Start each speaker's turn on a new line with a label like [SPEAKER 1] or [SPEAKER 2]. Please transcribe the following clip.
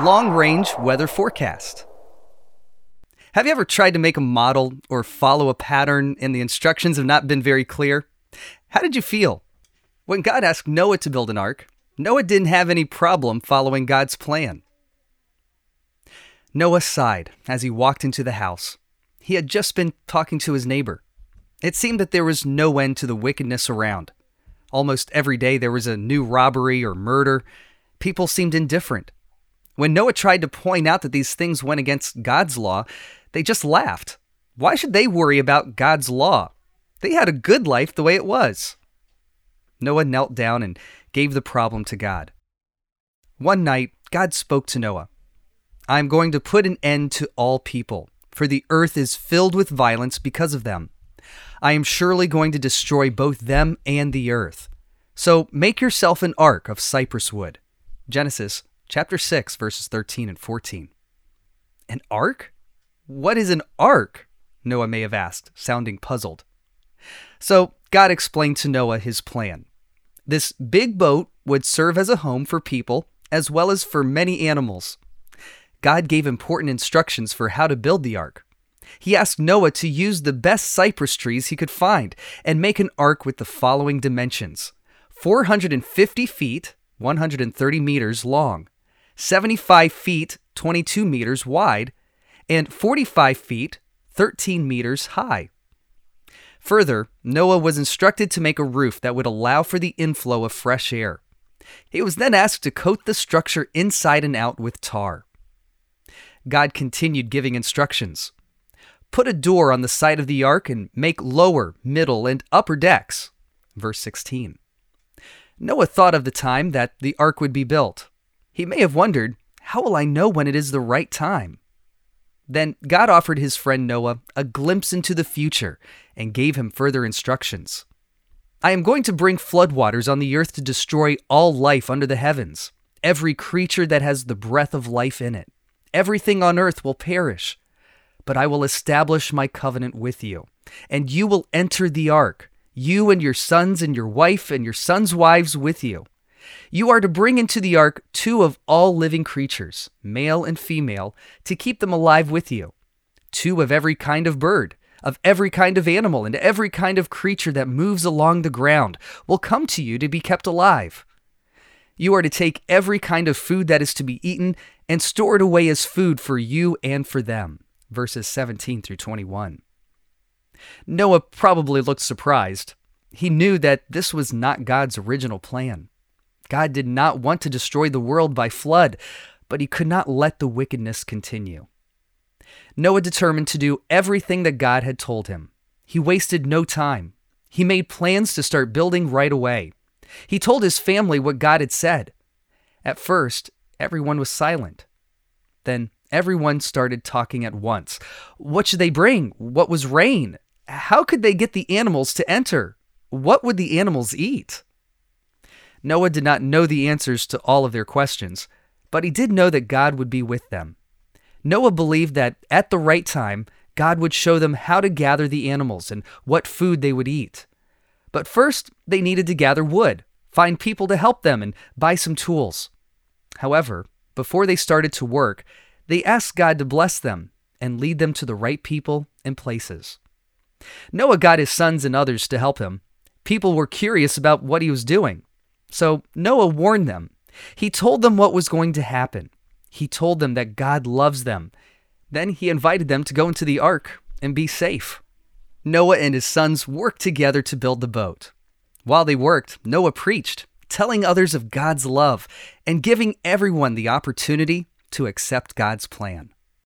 [SPEAKER 1] Long Range Weather Forecast. Have you ever tried to make a model or follow a pattern and the instructions have not been very clear? How did you feel? When God asked Noah to build an ark, Noah didn't have any problem following God's plan. Noah sighed as he walked into the house. He had just been talking to his neighbor. It seemed that there was no end to the wickedness around. Almost every day there was a new robbery or murder. People seemed indifferent. When Noah tried to point out that these things went against God's law, they just laughed. Why should they worry about God's law? They had a good life the way it was. Noah knelt down and gave the problem to God. One night, God spoke to Noah I am going to put an end to all people, for the earth is filled with violence because of them. I am surely going to destroy both them and the earth. So make yourself an ark of cypress wood. Genesis chapter 6, verses 13 and 14. An ark? What is an ark? Noah may have asked, sounding puzzled. So God explained to Noah his plan. This big boat would serve as a home for people as well as for many animals. God gave important instructions for how to build the ark. He asked Noah to use the best cypress trees he could find and make an ark with the following dimensions 450 feet, 130 meters long, 75 feet, 22 meters wide, and 45 feet, 13 meters high. Further, Noah was instructed to make a roof that would allow for the inflow of fresh air. He was then asked to coat the structure inside and out with tar. God continued giving instructions. Put a door on the side of the ark and make lower, middle, and upper decks. Verse 16. Noah thought of the time that the ark would be built. He may have wondered, How will I know when it is the right time? Then God offered his friend Noah a glimpse into the future and gave him further instructions. I am going to bring floodwaters on the earth to destroy all life under the heavens, every creature that has the breath of life in it. Everything on earth will perish, but I will establish my covenant with you, and you will enter the ark, you and your sons and your wife and your sons' wives with you. You are to bring into the ark two of all living creatures, male and female, to keep them alive with you. Two of every kind of bird, of every kind of animal, and every kind of creature that moves along the ground will come to you to be kept alive. You are to take every kind of food that is to be eaten and store it away as food for you and for them. Verses 17 through 21. Noah probably looked surprised. He knew that this was not God's original plan. God did not want to destroy the world by flood, but he could not let the wickedness continue. Noah determined to do everything that God had told him. He wasted no time. He made plans to start building right away. He told his family what God had said. At first, everyone was silent. Then everyone started talking at once. What should they bring? What was rain? How could they get the animals to enter? What would the animals eat? Noah did not know the answers to all of their questions, but he did know that God would be with them. Noah believed that at the right time, God would show them how to gather the animals and what food they would eat. But first, they needed to gather wood, find people to help them, and buy some tools. However, before they started to work, they asked God to bless them and lead them to the right people and places. Noah got his sons and others to help him. People were curious about what he was doing. So Noah warned them. He told them what was going to happen. He told them that God loves them. Then he invited them to go into the ark and be safe. Noah and his sons worked together to build the boat. While they worked, Noah preached, telling others of God's love and giving everyone the opportunity to accept God's plan.